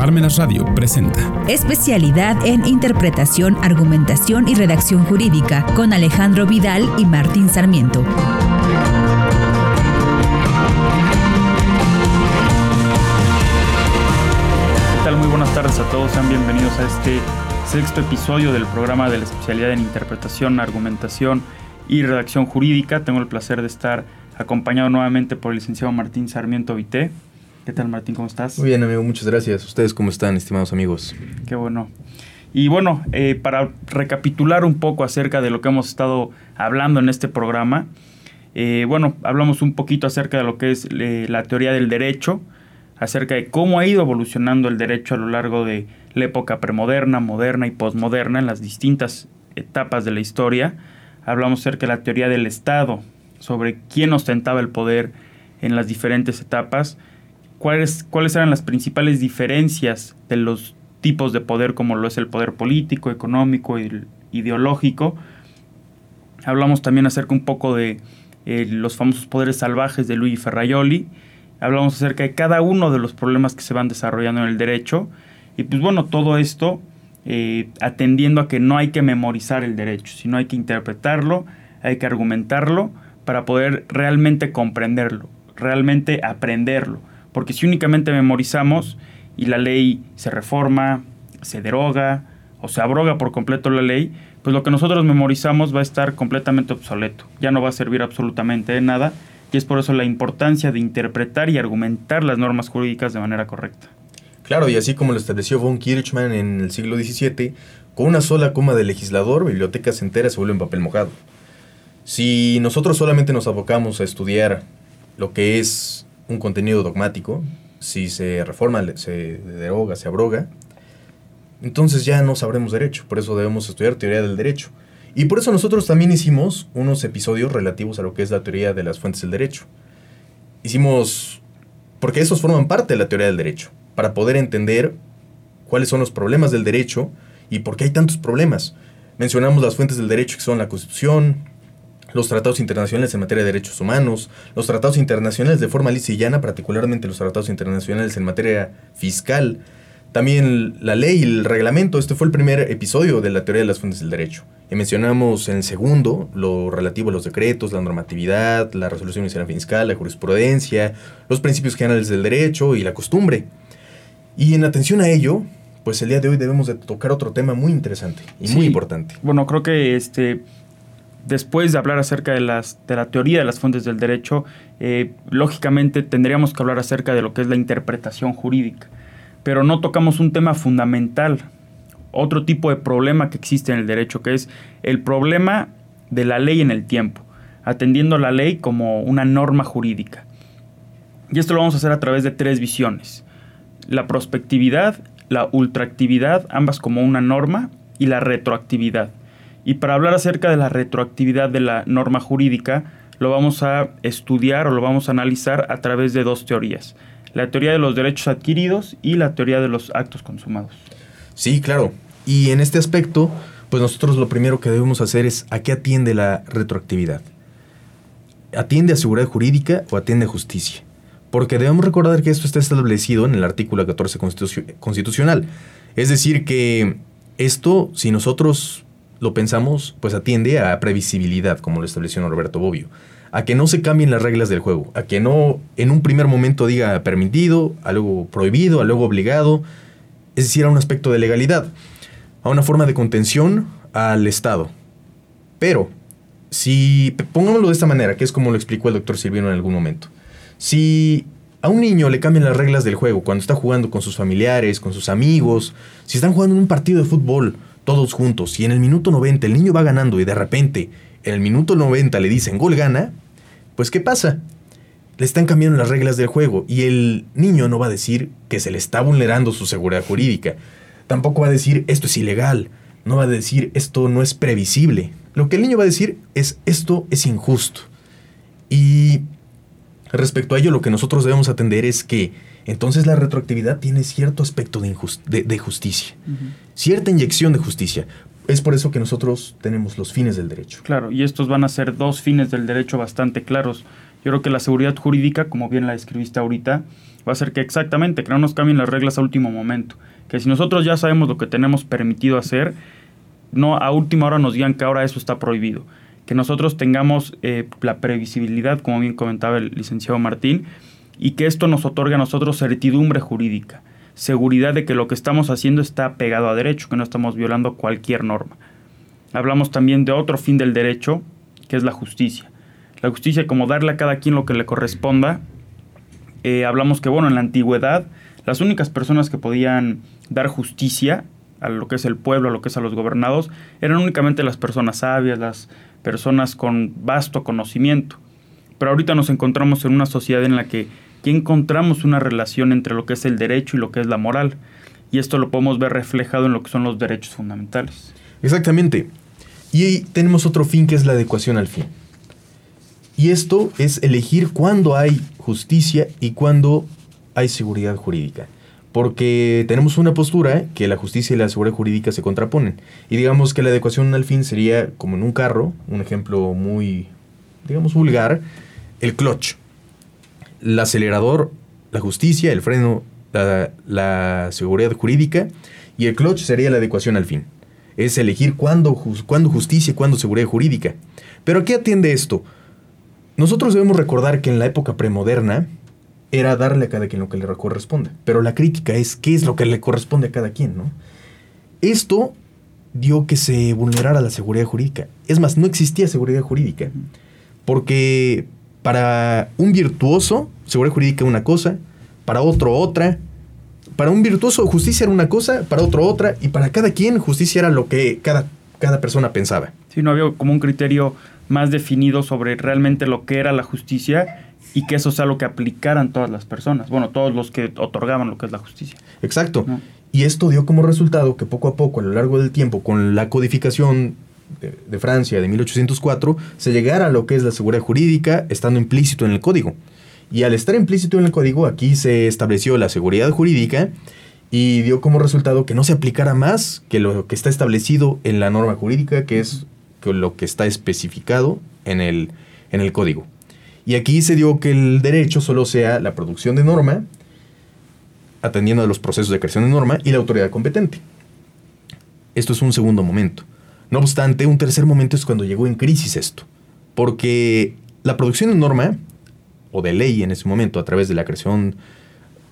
Parmenas Radio presenta Especialidad en Interpretación, Argumentación y Redacción Jurídica con Alejandro Vidal y Martín Sarmiento. ¿Qué tal? Muy buenas tardes a todos. Sean bienvenidos a este sexto episodio del programa de la especialidad en Interpretación, Argumentación y Redacción Jurídica. Tengo el placer de estar acompañado nuevamente por el licenciado Martín Sarmiento Vité. ¿Qué tal Martín? ¿Cómo estás? Muy bien, amigo, muchas gracias. ¿Ustedes cómo están, estimados amigos? Qué bueno. Y bueno, eh, para recapitular un poco acerca de lo que hemos estado hablando en este programa, eh, bueno, hablamos un poquito acerca de lo que es eh, la teoría del derecho, acerca de cómo ha ido evolucionando el derecho a lo largo de la época premoderna, moderna y posmoderna en las distintas etapas de la historia. Hablamos acerca de la teoría del Estado, sobre quién ostentaba el poder en las diferentes etapas cuáles, cuáles eran las principales diferencias de los tipos de poder como lo es el poder político, económico, ideológico. Hablamos también acerca un poco de eh, los famosos poderes salvajes de Luigi Ferraioli. Hablamos acerca de cada uno de los problemas que se van desarrollando en el derecho. Y pues bueno, todo esto eh, atendiendo a que no hay que memorizar el derecho, sino hay que interpretarlo, hay que argumentarlo para poder realmente comprenderlo, realmente aprenderlo. Porque si únicamente memorizamos y la ley se reforma, se deroga o se abroga por completo la ley, pues lo que nosotros memorizamos va a estar completamente obsoleto, ya no va a servir absolutamente de nada y es por eso la importancia de interpretar y argumentar las normas jurídicas de manera correcta. Claro, y así como lo estableció von Kirchmann en el siglo XVII, con una sola coma de legislador, bibliotecas enteras se vuelven papel mojado. Si nosotros solamente nos abocamos a estudiar lo que es un contenido dogmático, si se reforma, se deroga, se abroga, entonces ya no sabremos derecho. Por eso debemos estudiar teoría del derecho. Y por eso nosotros también hicimos unos episodios relativos a lo que es la teoría de las fuentes del derecho. Hicimos, porque esos forman parte de la teoría del derecho, para poder entender cuáles son los problemas del derecho y por qué hay tantos problemas. Mencionamos las fuentes del derecho que son la Constitución, los tratados internacionales en materia de derechos humanos, los tratados internacionales de forma lisillana, particularmente los tratados internacionales en materia fiscal, también la ley y el reglamento. Este fue el primer episodio de la teoría de las fuentes del derecho. Y mencionamos en el segundo lo relativo a los decretos, la normatividad, la resolución inicial fiscal, la jurisprudencia, los principios generales del derecho y la costumbre. Y en atención a ello, pues el día de hoy debemos de tocar otro tema muy interesante y muy importante. Bueno, creo que este después de hablar acerca de, la teoría de las fuentes del derecho, eh, lógicamente tendríamos que hablar acerca de lo que es la interpretación jurídica. Pero no tocamos un tema fundamental, otro tipo de problema que existe en el derecho, que es el problema de la ley en el tiempo, atendiendo la ley como una norma jurídica. Y esto lo vamos a hacer a través de tres visiones. La prospectividad, la ultraactividad, ambas como una norma, y la retroactividad. Y para hablar acerca de la retroactividad de la norma jurídica, lo vamos a estudiar o lo vamos a analizar a través de dos teorías. La teoría de los derechos adquiridos y la teoría de los actos consumados. Sí, claro. Y en este aspecto, pues nosotros lo primero que debemos hacer es a qué atiende la retroactividad. ¿Atiende a seguridad jurídica o atiende a justicia? Porque debemos recordar que esto está establecido en el artículo 14 constitucional. Es decir, que esto, si nosotros lo pensamos, pues atiende a previsibilidad, como lo estableció Norberto Bobbio. A que no se cambien las reglas del juego, a que no en un primer momento diga permitido, algo prohibido, algo obligado, es decir, a un aspecto de legalidad, a una forma de contención al Estado. Pero, si, pongámoslo de esta manera, que es como lo explicó el doctor Silvino en algún momento, si a un niño le cambian las reglas del juego cuando está jugando con sus familiares, con sus amigos, si están jugando en un partido de fútbol, todos juntos, y en el minuto 90 el niño va ganando y de repente en el minuto 90 le dicen gol gana, pues ¿qué pasa? Le están cambiando las reglas del juego y el niño no va a decir que se le está vulnerando su seguridad jurídica. Tampoco va a decir esto es ilegal, no va a decir esto no es previsible. Lo que el niño va a decir es esto es injusto. Y respecto a ello lo que nosotros debemos atender es que entonces la retroactividad tiene cierto aspecto de, de, justicia, cierta inyección de justicia. Es por eso que nosotros tenemos los fines del derecho. Claro, y estos van a ser dos fines del derecho bastante claros. Yo creo que la seguridad jurídica, como bien la describiste ahorita, va a ser que exactamente, que no nos cambien las reglas a último momento. Que si nosotros ya sabemos lo que tenemos permitido hacer, no a última hora nos digan que ahora eso está prohibido. Que nosotros tengamos eh, la previsibilidad, como bien comentaba el licenciado Martín, y que esto nos otorgue a nosotros certidumbre jurídica, seguridad de que lo que estamos haciendo está pegado a derecho, que no estamos violando cualquier norma. Hablamos también de otro fin del derecho, que es la justicia. La justicia como darle a cada quien lo que le corresponda. Eh, hablamos que, bueno, en la antigüedad, las únicas personas que podían dar justicia a lo que es el pueblo, a lo que es a los gobernados, eran únicamente las personas sabias, las personas con vasto conocimiento. Pero ahorita nos encontramos en una sociedad en la que ya encontramos una relación entre lo que es el derecho y lo que es la moral. Y esto lo podemos ver reflejado en lo que son los derechos fundamentales. Exactamente. Y tenemos otro fin que es la adecuación al fin. Y esto es elegir cuándo hay justicia y cuándo hay seguridad jurídica. Porque tenemos una postura que la justicia y la seguridad jurídica se contraponen. Y digamos que la adecuación al fin sería como en un carro, un ejemplo muy, digamos, vulgar, el clutch. El acelerador, la justicia, el freno, la, la seguridad jurídica. Y el clutch sería la adecuación al fin. Es elegir cuándo, cuándo justicia y cuándo seguridad jurídica. Pero ¿a qué atiende esto? Nosotros debemos recordar que en la época premoderna era darle a cada quien lo que le corresponde. Pero la crítica es qué es lo que le corresponde a cada quien, ¿no? Esto dio que se vulnerara la seguridad jurídica. Es más, no existía seguridad jurídica. Porque para un virtuoso, seguridad jurídica era una cosa, para otro otra. Para un virtuoso, justicia era una cosa, para otro otra, y para cada quien, justicia era lo que cada, cada persona pensaba. Sí, no había como un criterio más definido sobre realmente lo que era la justicia y que eso sea lo que aplicaran todas las personas, bueno, todos los que otorgaban lo que es la justicia. Exacto. Y esto dio como resultado que poco a poco, a lo largo del tiempo, con la codificación de, Francia de 1804, se llegara a lo que es la seguridad jurídica estando implícito en el código. Y al estar implícito en el código, aquí se estableció la seguridad jurídica y dio como resultado que no se aplicara más que lo que está establecido en la norma jurídica, que es lo que está especificado en el, en el código. Y aquí se dio que el derecho solo sea la producción de norma, atendiendo a los procesos de creación de norma y la autoridad competente. Esto es un segundo momento. No obstante, un tercer momento es cuando llegó en crisis esto, porque la producción de norma, o de ley en ese momento, a través de la creación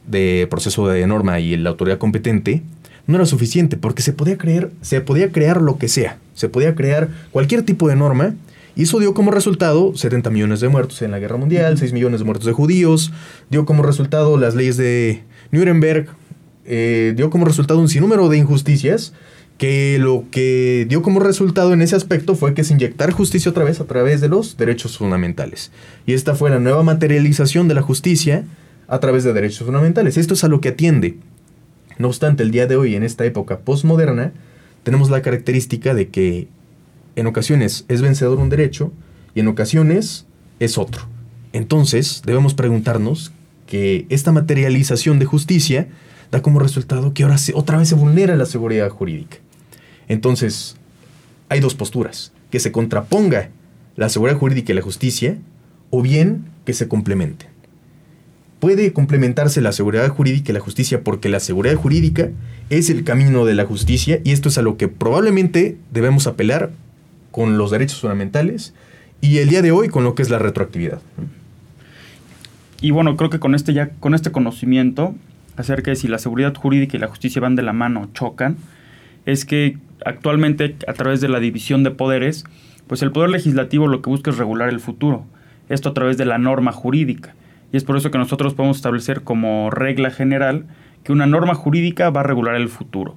de proceso de norma y la autoridad competente, no era suficiente, porque se podía, creer, se podía crear lo que sea, se podía crear cualquier tipo de norma y eso dio como resultado 70 millones de muertos en la guerra mundial, 6 millones de muertos de judíos, dio como resultado las leyes de Nuremberg, eh, dio como resultado un sinnúmero de injusticias que lo que dio como resultado en ese aspecto fue que se inyectar justicia otra vez a través de los derechos fundamentales. Y esta fue la nueva materialización de la justicia a través de derechos fundamentales. Esto es a lo que atiende. No obstante, el día de hoy, en esta época postmoderna, tenemos la característica de que en ocasiones es vencedor un derecho y en ocasiones es otro. Entonces debemos preguntarnos que esta materialización de justicia da como resultado que ahora otra vez se vulnera la seguridad jurídica. Entonces, hay dos posturas, que se contraponga la seguridad jurídica y la justicia, o bien que se complementen. Puede complementarse la seguridad jurídica y la justicia porque la seguridad jurídica es el camino de la justicia y esto es a lo que probablemente debemos apelar con los derechos fundamentales y el día de hoy con lo que es la retroactividad. Y bueno, creo que con este ya con este conocimiento acerca de si la seguridad jurídica y la justicia van de la mano, chocan, es que actualmente a través de la división de poderes, pues el poder legislativo lo que busca es regular el futuro. Esto a través de la norma jurídica. Y es por eso que nosotros podemos establecer como regla general que una norma jurídica va a regular el futuro.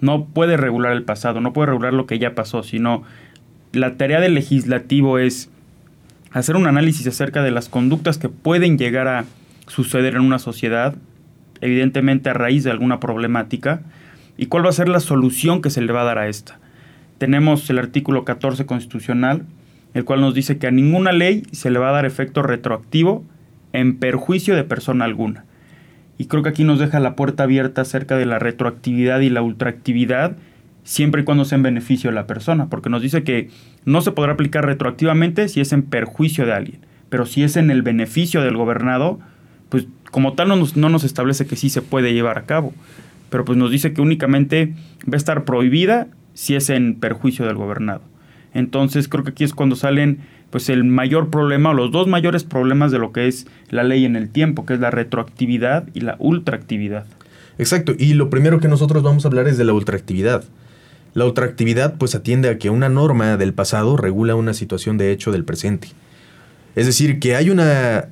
No puede regular el pasado, no puede regular lo que ya pasó, sino la tarea del legislativo es hacer un análisis acerca de las conductas que pueden llegar a suceder en una sociedad, evidentemente a raíz de alguna problemática, y cuál va a ser la solución que se le va a dar a esta. Tenemos el artículo 14 constitucional, el cual nos dice que a ninguna ley se le va a dar efecto retroactivo en perjuicio de persona alguna. Y creo que aquí nos deja la puerta abierta acerca de la retroactividad y la ultraactividad siempre y cuando sea en beneficio de la persona, porque nos dice que no se podrá aplicar retroactivamente si es en perjuicio de alguien, pero si es en el beneficio del gobernado, pues como tal no nos, no nos establece que sí se puede llevar a cabo, pero pues nos dice que únicamente va a estar prohibida si es en perjuicio del gobernado. Entonces creo que aquí es cuando salen pues el mayor problema o los dos mayores problemas de lo que es la ley en el tiempo, que es la retroactividad y la ultraactividad. Exacto, y lo primero que nosotros vamos a hablar es de la ultraactividad. La ultraactividad pues atiende a que una norma del pasado regula una situación de hecho del presente. Es decir, que hay una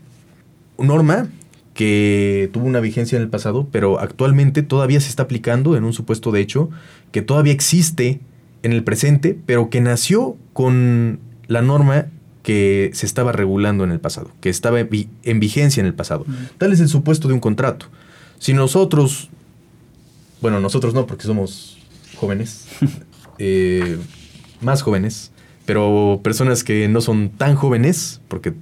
norma que tuvo una vigencia en el pasado, pero actualmente todavía se está aplicando en un supuesto de hecho que todavía existe en el presente, pero que nació con la norma que se estaba regulando en el pasado, que estaba en vigencia en el pasado. Tal es el supuesto de un contrato. Si nosotros, bueno, nosotros no, porque somos jóvenes, eh, más jóvenes, pero personas que no son tan jóvenes, porque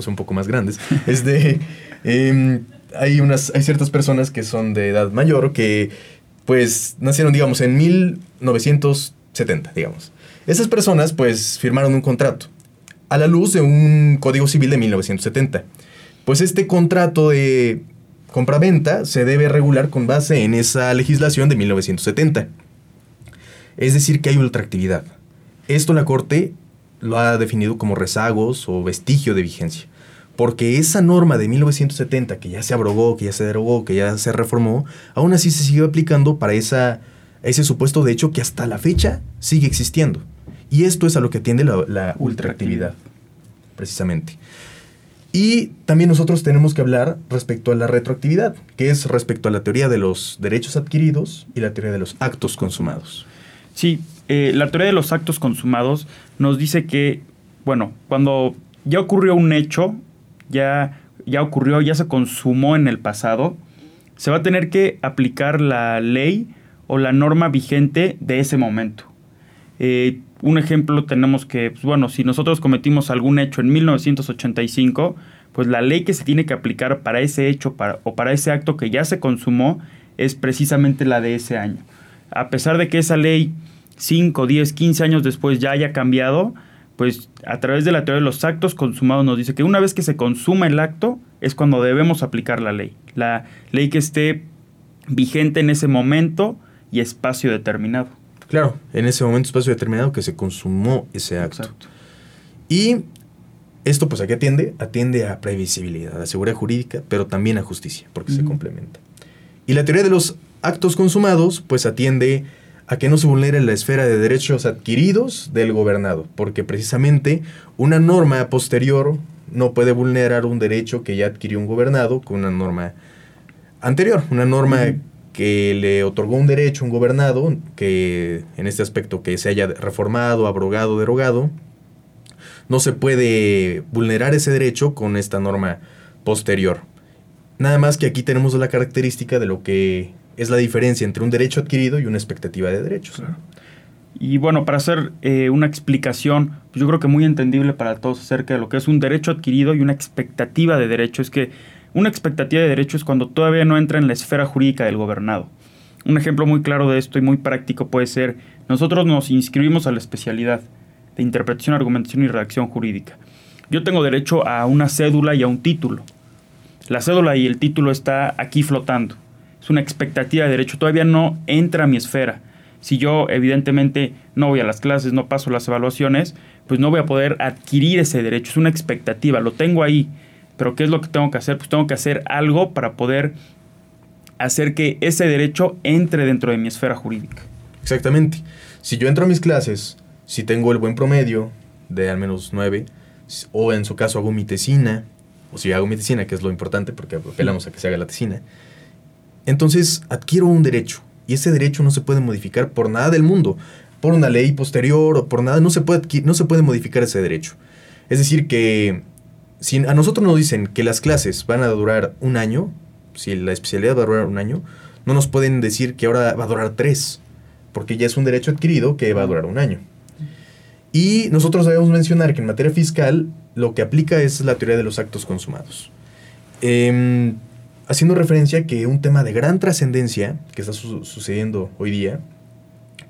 son un poco más grandes, es de... Em, hay, unas, hay ciertas personas que son de edad mayor que pues nacieron, digamos, en 1970, digamos. Esas personas pues firmaron un contrato a la luz de un Código Civil de 1970. Pues este contrato de compraventa se debe regular con base en esa legislación de 1970. Es decir, que hay ultraactividad. Esto la Corte lo ha definido como rezagos o vestigio de vigencia. Porque esa norma de 1970, que ya se abrogó, que ya se derogó, que ya se reformó, aún así se sigue aplicando para esa, ese supuesto de hecho que hasta la fecha sigue existiendo. Y esto es a lo que atiende la, ultraactividad, precisamente. Y también nosotros tenemos que hablar respecto a la retroactividad, que es respecto a la teoría de los derechos adquiridos y la teoría de los actos consumados. Sí, eh, la teoría de los actos consumados nos dice que, bueno, cuando ya ocurrió un hecho, ya, ya ocurrió, ya se consumó en el pasado, se va a tener que aplicar la ley o la norma vigente de ese momento. Eh, un ejemplo tenemos que, pues, bueno, si nosotros cometimos algún hecho en 1985, pues la ley que se tiene que aplicar para ese hecho o para ese acto que ya se consumó es precisamente la de ese año. A pesar de que esa ley 5, 10, 15 años después ya haya cambiado, pues a través de la teoría de los actos consumados nos dice que una vez que se consuma el acto es cuando debemos aplicar la ley. La ley que esté vigente en ese momento y espacio determinado. Claro, en ese momento, espacio determinado que se consumó ese acto. Y esto, pues, ¿a qué atiende? Atiende a previsibilidad, a seguridad jurídica, pero también a justicia, porque se complementa. Y la teoría de los actos consumados, pues, atiende a que no se vulnere la esfera de derechos adquiridos del gobernado, porque precisamente una norma posterior no puede vulnerar un derecho que ya adquirió un gobernado con una norma anterior, una norma que le otorgó un derecho a un gobernado, que en este aspecto que se haya reformado, abrogado, derogado, no se puede vulnerar ese derecho con esta norma posterior. Nada más que aquí tenemos la característica de lo que es la diferencia entre un derecho adquirido y una expectativa de derechos. Y bueno, para hacer eh, una explicación, pues yo creo que muy entendible para todos acerca de lo que es un derecho adquirido y una expectativa de derecho, es que una expectativa de derecho es cuando todavía no entra en la esfera jurídica del gobernado. Un ejemplo muy claro de esto y muy práctico puede ser, nosotros nos inscribimos a la especialidad de interpretación, argumentación y redacción jurídica. Yo tengo derecho a una cédula y a un título. La cédula y el título está aquí flotando. Es una expectativa de derecho, todavía no entra a mi esfera. Si yo evidentemente no voy a las clases, no paso las evaluaciones, pues no voy a poder adquirir ese derecho. Es una expectativa, lo tengo ahí pero ¿qué es lo que tengo que hacer? Pues tengo que hacer algo para poder hacer que ese derecho entre dentro de mi esfera jurídica. Exactamente. Si yo entro a mis clases, si tengo el buen promedio de al menos nueve, o en su caso hago mi tesina, o si hago mi tesina, que es lo importante porque apelamos a que se haga la tesina, entonces adquiero un derecho. Y ese derecho no se puede modificar por nada del mundo. Por una ley posterior o por nada, no se puede, no se puede modificar ese derecho. Es decir, que si a nosotros nos dicen que las clases van a durar un año, si la especialidad va a durar un año, no nos pueden decir que ahora va a durar tres, porque ya es un derecho adquirido que va a durar un año. Y nosotros debemos mencionar que en materia fiscal lo que aplica es la teoría de los actos consumados. Em, haciendo referencia a que un tema de gran trascendencia que está sucediendo hoy día,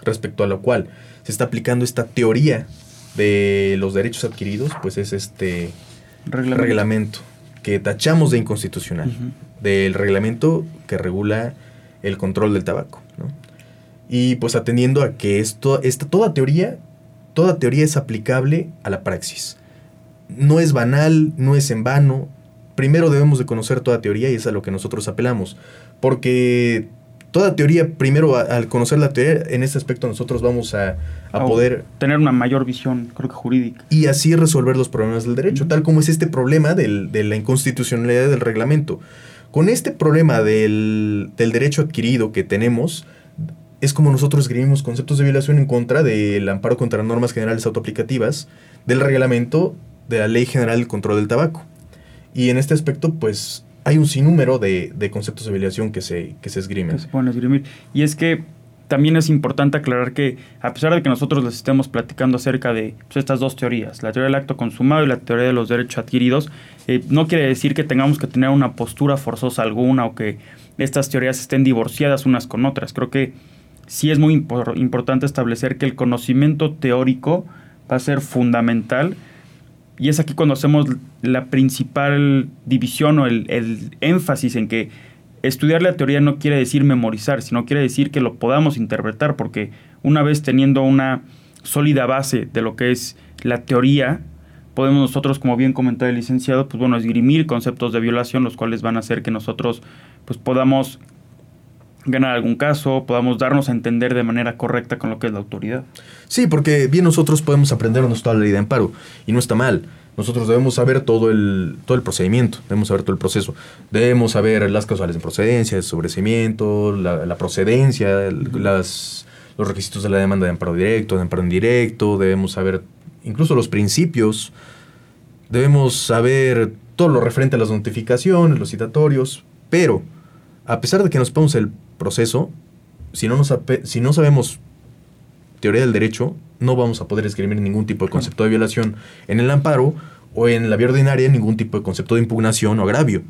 respecto a lo cual se está aplicando esta teoría de los derechos adquiridos, pues es este reglamento, que tachamos de inconstitucional, del reglamento que regula el control del tabaco. Y pues atendiendo a que esto, esta, toda teoría, toda teoría es aplicable a la praxis. No es banal, no es en vano. Primero debemos de conocer toda teoría y es a lo que nosotros apelamos. Porque toda teoría, primero al conocer la teoría, en este aspecto nosotros vamos a, poder... Tener una mayor visión, creo que jurídica. Y así resolver los problemas del derecho, tal como es este problema de la inconstitucionalidad del reglamento. Con este problema del, derecho adquirido que tenemos, es como nosotros escribimos conceptos de violación en contra del amparo contra normas generales autoaplicativas, del reglamento de la Ley General del Control del Tabaco. Y en este aspecto, pues hay un sinnúmero de, de conceptos de violación que se, que se esgrimen. Se pueden esgrimir. Y es que también es importante aclarar que, a pesar de que nosotros les estemos platicando acerca de pues, estas dos teorías, la teoría del acto consumado y la teoría de los derechos adquiridos, eh, no quiere decir que tengamos que tener una postura forzosa alguna o que estas teorías estén divorciadas unas con otras. Creo que sí es muy importante establecer que el conocimiento teórico va a ser fundamental y es aquí cuando hacemos la principal división o el, énfasis en que estudiar la teoría no quiere decir memorizar, sino quiere decir que lo podamos interpretar, porque una vez teniendo una sólida base de lo que es la teoría, podemos nosotros, como bien comentaba el licenciado, pues bueno, esgrimir conceptos de violación, los cuales van a hacer que nosotros pues podamos ganar algún caso, podamos darnos a entender de manera correcta con lo que es la autoridad. Sí, porque bien nosotros podemos aprendernos toda la ley de amparo y no está mal. Nosotros debemos saber todo el, todo el procedimiento, debemos saber todo el proceso. Debemos saber las causales de procedencia, el sobrecimiento, la, procedencia, las, los requisitos de la demanda de amparo directo, de amparo indirecto, debemos saber incluso los principios, debemos saber todo lo referente a las notificaciones, los citatorios, pero a pesar de que nos ponemos el proceso, si no, nos si no sabemos teoría del derecho, no vamos a poder escribir ningún tipo de concepto de violación en el amparo o en la vía ordinaria ningún tipo de concepto de impugnación o agravio.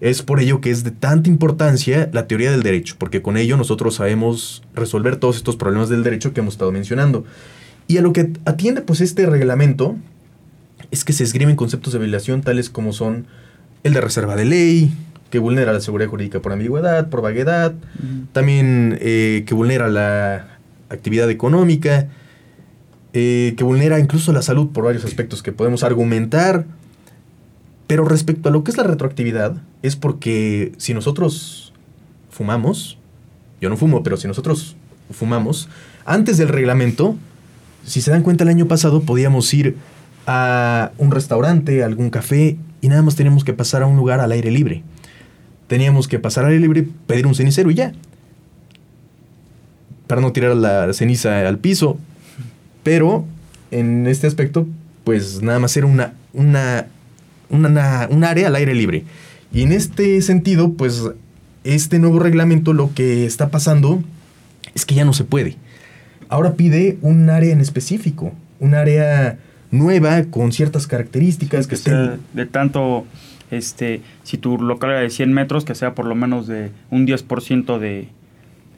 Es por ello que es de tanta importancia la teoría del derecho, porque con ello nosotros sabemos resolver todos estos problemas del derecho que hemos estado mencionando. Y a lo que atiende pues este reglamento es que se escriben conceptos de violación tales como son el de reserva de ley, que vulnera la seguridad jurídica por ambigüedad, por vaguedad, también eh, que vulnera la actividad económica, eh, que vulnera incluso la salud por varios aspectos que podemos argumentar. Pero respecto a lo que es la retroactividad, es porque si nosotros fumamos, yo no fumo, pero si nosotros fumamos, antes del reglamento, si se dan cuenta el año pasado podíamos ir a un restaurante, a algún café y nada más teníamos que pasar a un lugar al aire libre teníamos que pasar al aire libre, pedir un cenicero y ya. Para no tirar la ceniza al piso. Pero en este aspecto, pues nada más era una, una, una, un área al aire libre. Y en este sentido, pues este nuevo reglamento lo que está pasando es que ya no se puede. Ahora pide un área en específico, un área nueva con ciertas características que, estén... de tanto este, si tu local era de 100 metros, que sea por lo menos de un 10% de,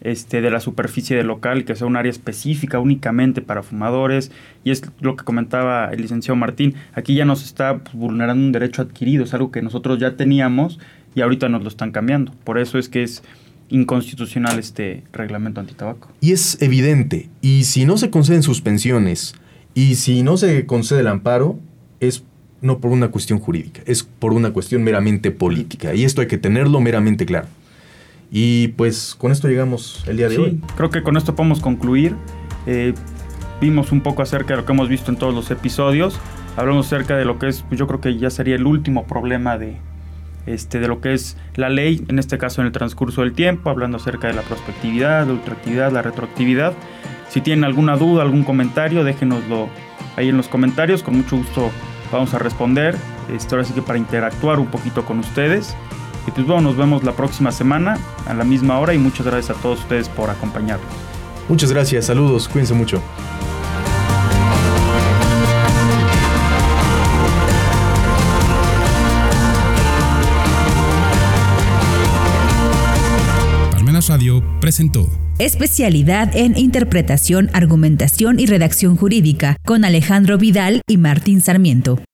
este, de la superficie del local, que sea un área específica únicamente para fumadores. Y es lo que comentaba el licenciado Martín, aquí ya nos está pues, vulnerando un derecho adquirido, es algo que nosotros ya teníamos y ahorita nos lo están cambiando. Por eso es que es inconstitucional este reglamento antitabaco. Y es evidente, y si no se conceden suspensiones y si no se concede el amparo, es no por una cuestión jurídica, es por una cuestión meramente política. Y esto hay que tenerlo meramente claro. Y pues con esto llegamos el día de hoy. Creo que con esto podemos concluir. Eh, vimos un poco acerca de lo que hemos visto en todos los episodios. Hablamos acerca de lo que es, pues yo creo que ya sería el último problema de, este, de lo que es la ley, en este caso en el transcurso del tiempo, hablando acerca de la prospectividad, la ultraactividad, la retroactividad. Si tienen alguna duda, algún comentario, déjenoslo ahí en los comentarios. Con mucho gusto vamos a responder. Esto ahora sí que para interactuar un poquito con ustedes. Y pues bueno, nos vemos la próxima semana a la misma hora y muchas gracias a todos ustedes por acompañarnos. Muchas gracias, saludos, cuídense mucho. Especialidad en Interpretación, Argumentación y Redacción Jurídica con Alejandro Vidal y Martín Sarmiento.